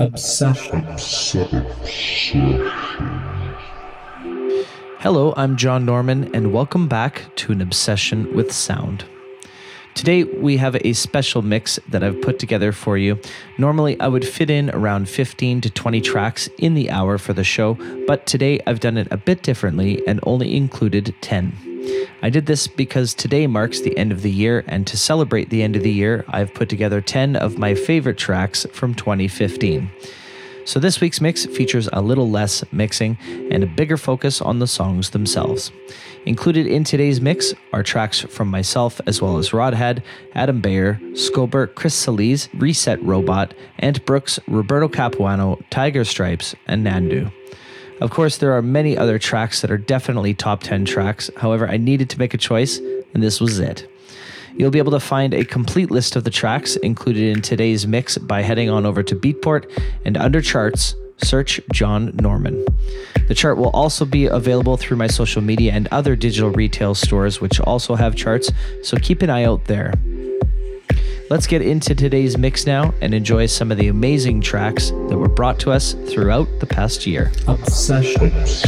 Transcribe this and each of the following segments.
Obsession. Hello, I'm John Norman, and welcome back to an obsession with sound. Today, we have a special mix that I've put together for you. Normally, I would fit in around 15 to 20 tracks in the hour for the show, but today I've done it a bit differently and only included 10. I did this because today marks the end of the year, and to celebrate the end of the year, I've put together 10 of my favorite tracks from 2015. So this week's mix features a little less mixing and a bigger focus on the songs themselves. Included in today's mix are tracks from myself as well as Rødhåd, Adam Beyer, Skober, Cris Celiz, Reset Robot, Ant Brooks, Roberto Capuano, Tiger Stripes, and Nandu. Of course, there are many other tracks that are definitely top 10 tracks. However, I needed to make a choice, and this was it. You'll be able to find a complete list of the tracks included in today's mix by heading on over to Beatport and under charts, search John Norman. The chart will also be available through my social media and other digital retail stores, which also have charts, so keep an eye out there. Let's get into today's mix now and enjoy some of the amazing tracks that were brought to us throughout the past year. Obsession. As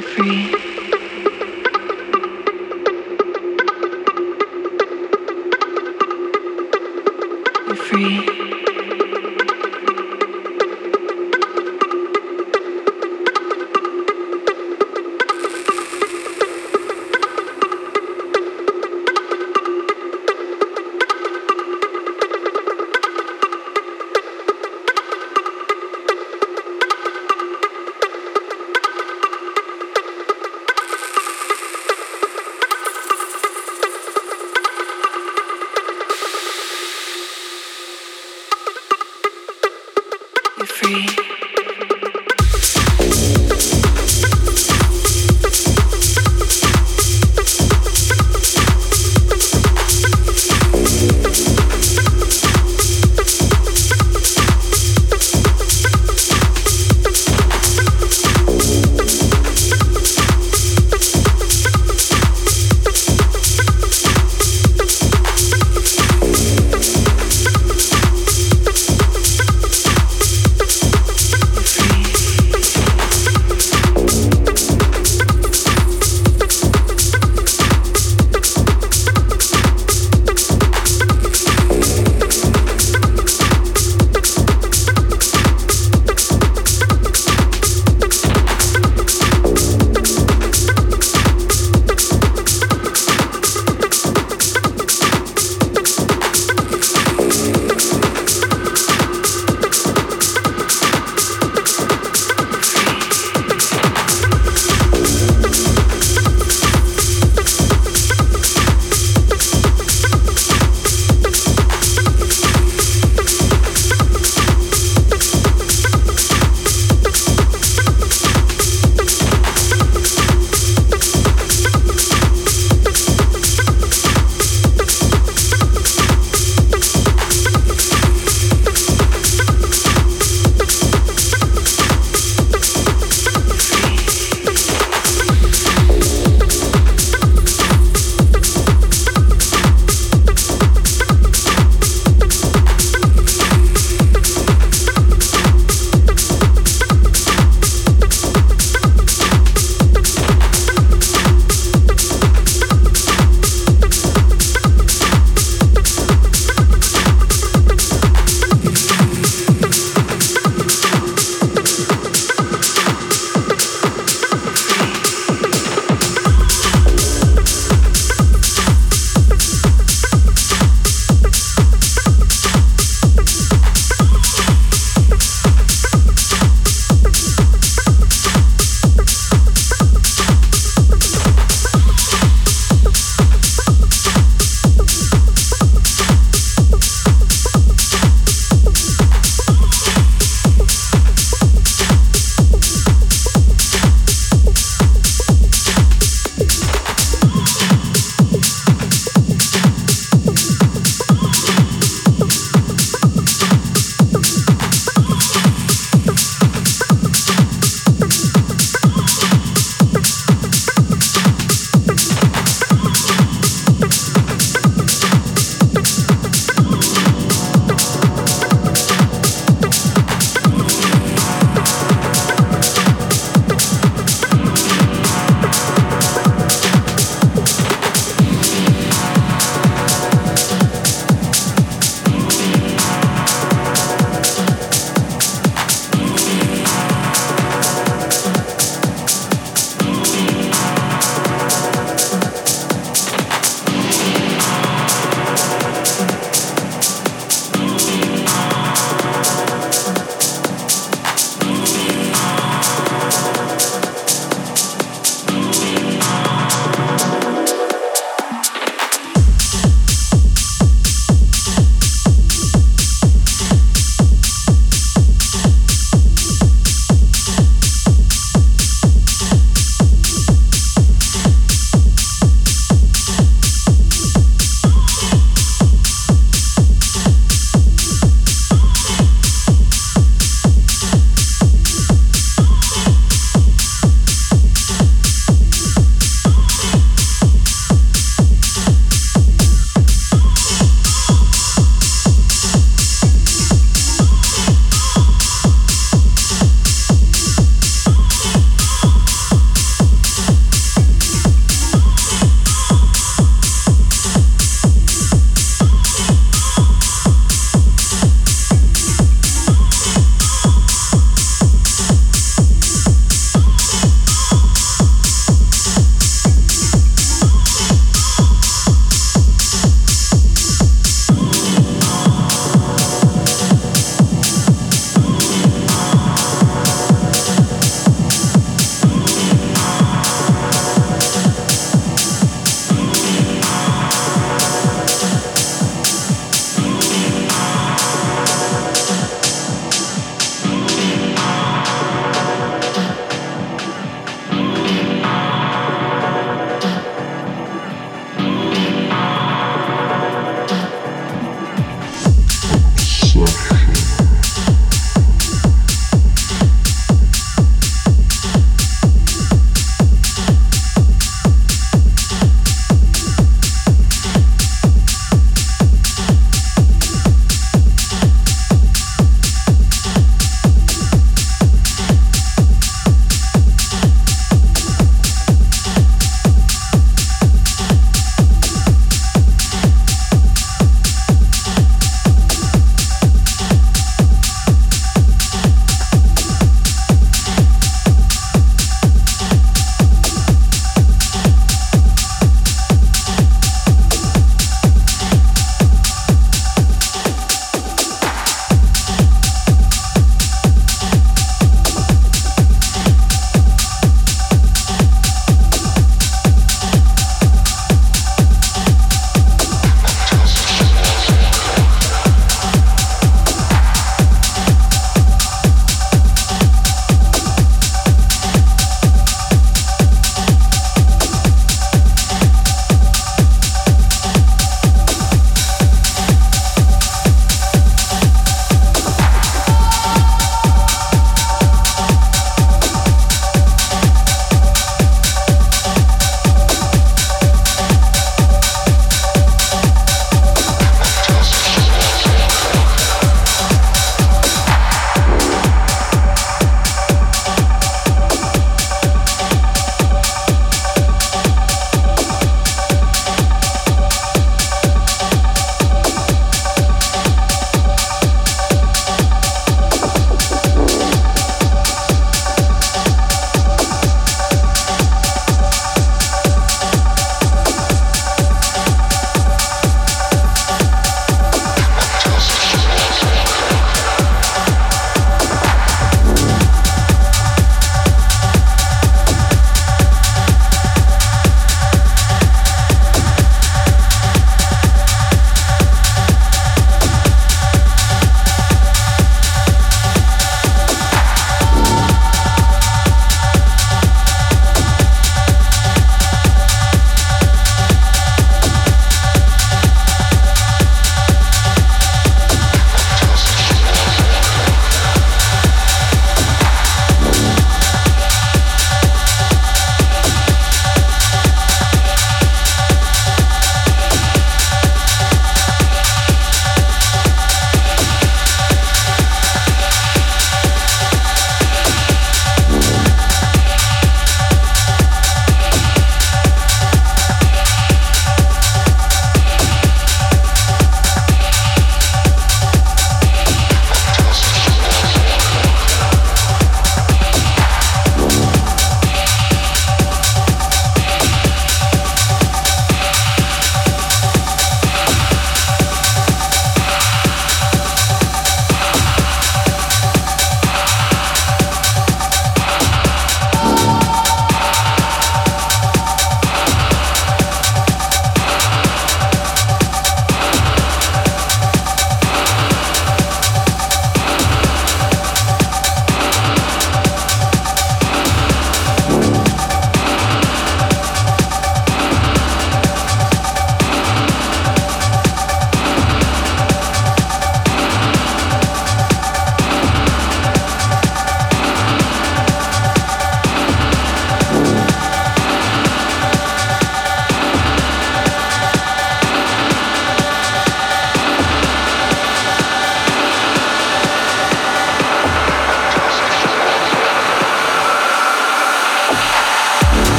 Free.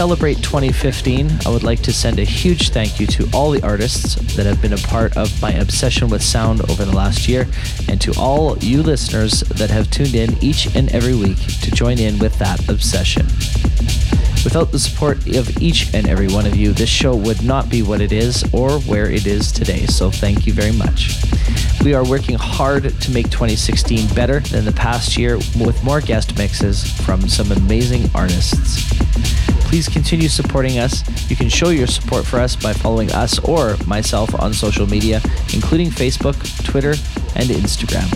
Celebrate 2015, I would like to send a huge thank you to all the artists that have been a part of my obsession with sound over the last year, and to all you listeners that have tuned in each and every week to join in with that obsession. Without the support of each and every one of you, this show would not be what it is or where it is today, so thank you very much. We are working hard to make 2016 better than the past year with more guest mixes from some amazing artists. Please continue supporting us. You can show your support for us by following us or myself on social media, including Facebook, Twitter, and Instagram.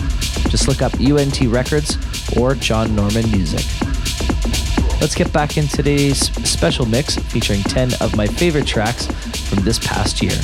Just look up UNT Records or John Norman Music. Let's get back in today's special mix featuring 10 of my favorite tracks from this past year.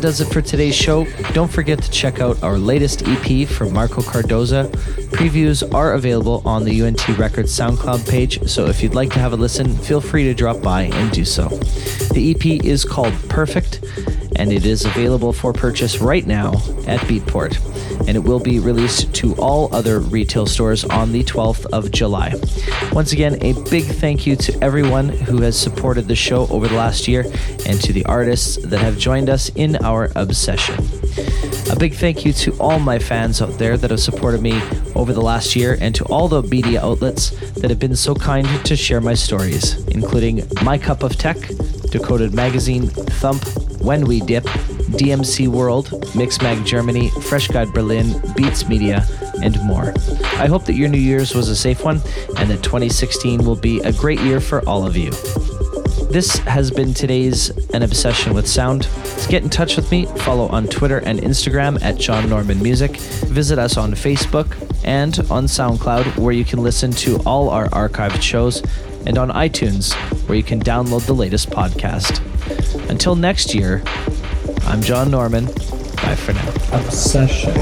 Does it for today's show. Don't forget to check out our latest EP from Marco Cardoza. Previews are available on the UNT Records SoundCloud page, so if you'd like to have a listen, feel free to drop by and do so. The EP is called Perfect, and it is available for purchase right now at Beatport and it will be released to all other retail stores on the 12th of July. Once again, a big thank you to everyone who has supported the show over the last year and to the artists that have joined us in our obsession. A big thank you to all my fans out there that have supported me over the last year and to all the media outlets that have been so kind to share my stories, including My Cup of Tech, Decoded Magazine, Thump, When We Dip, DMC World, Mixmag Germany, Fresh Guide Berlin, Beats Media, and more. I hope that your New Year's was a safe one and that 2016 will be a great year for all of you. This has been today's An Obsession with Sound. To get in touch with me, follow on Twitter and Instagram at John Norman Music. Visit us on Facebook and on SoundCloud, where you can listen to all our archived shows, and on iTunes, where you can download the latest podcast. Until next year, I'm John Norman. Bye for now. Obsession.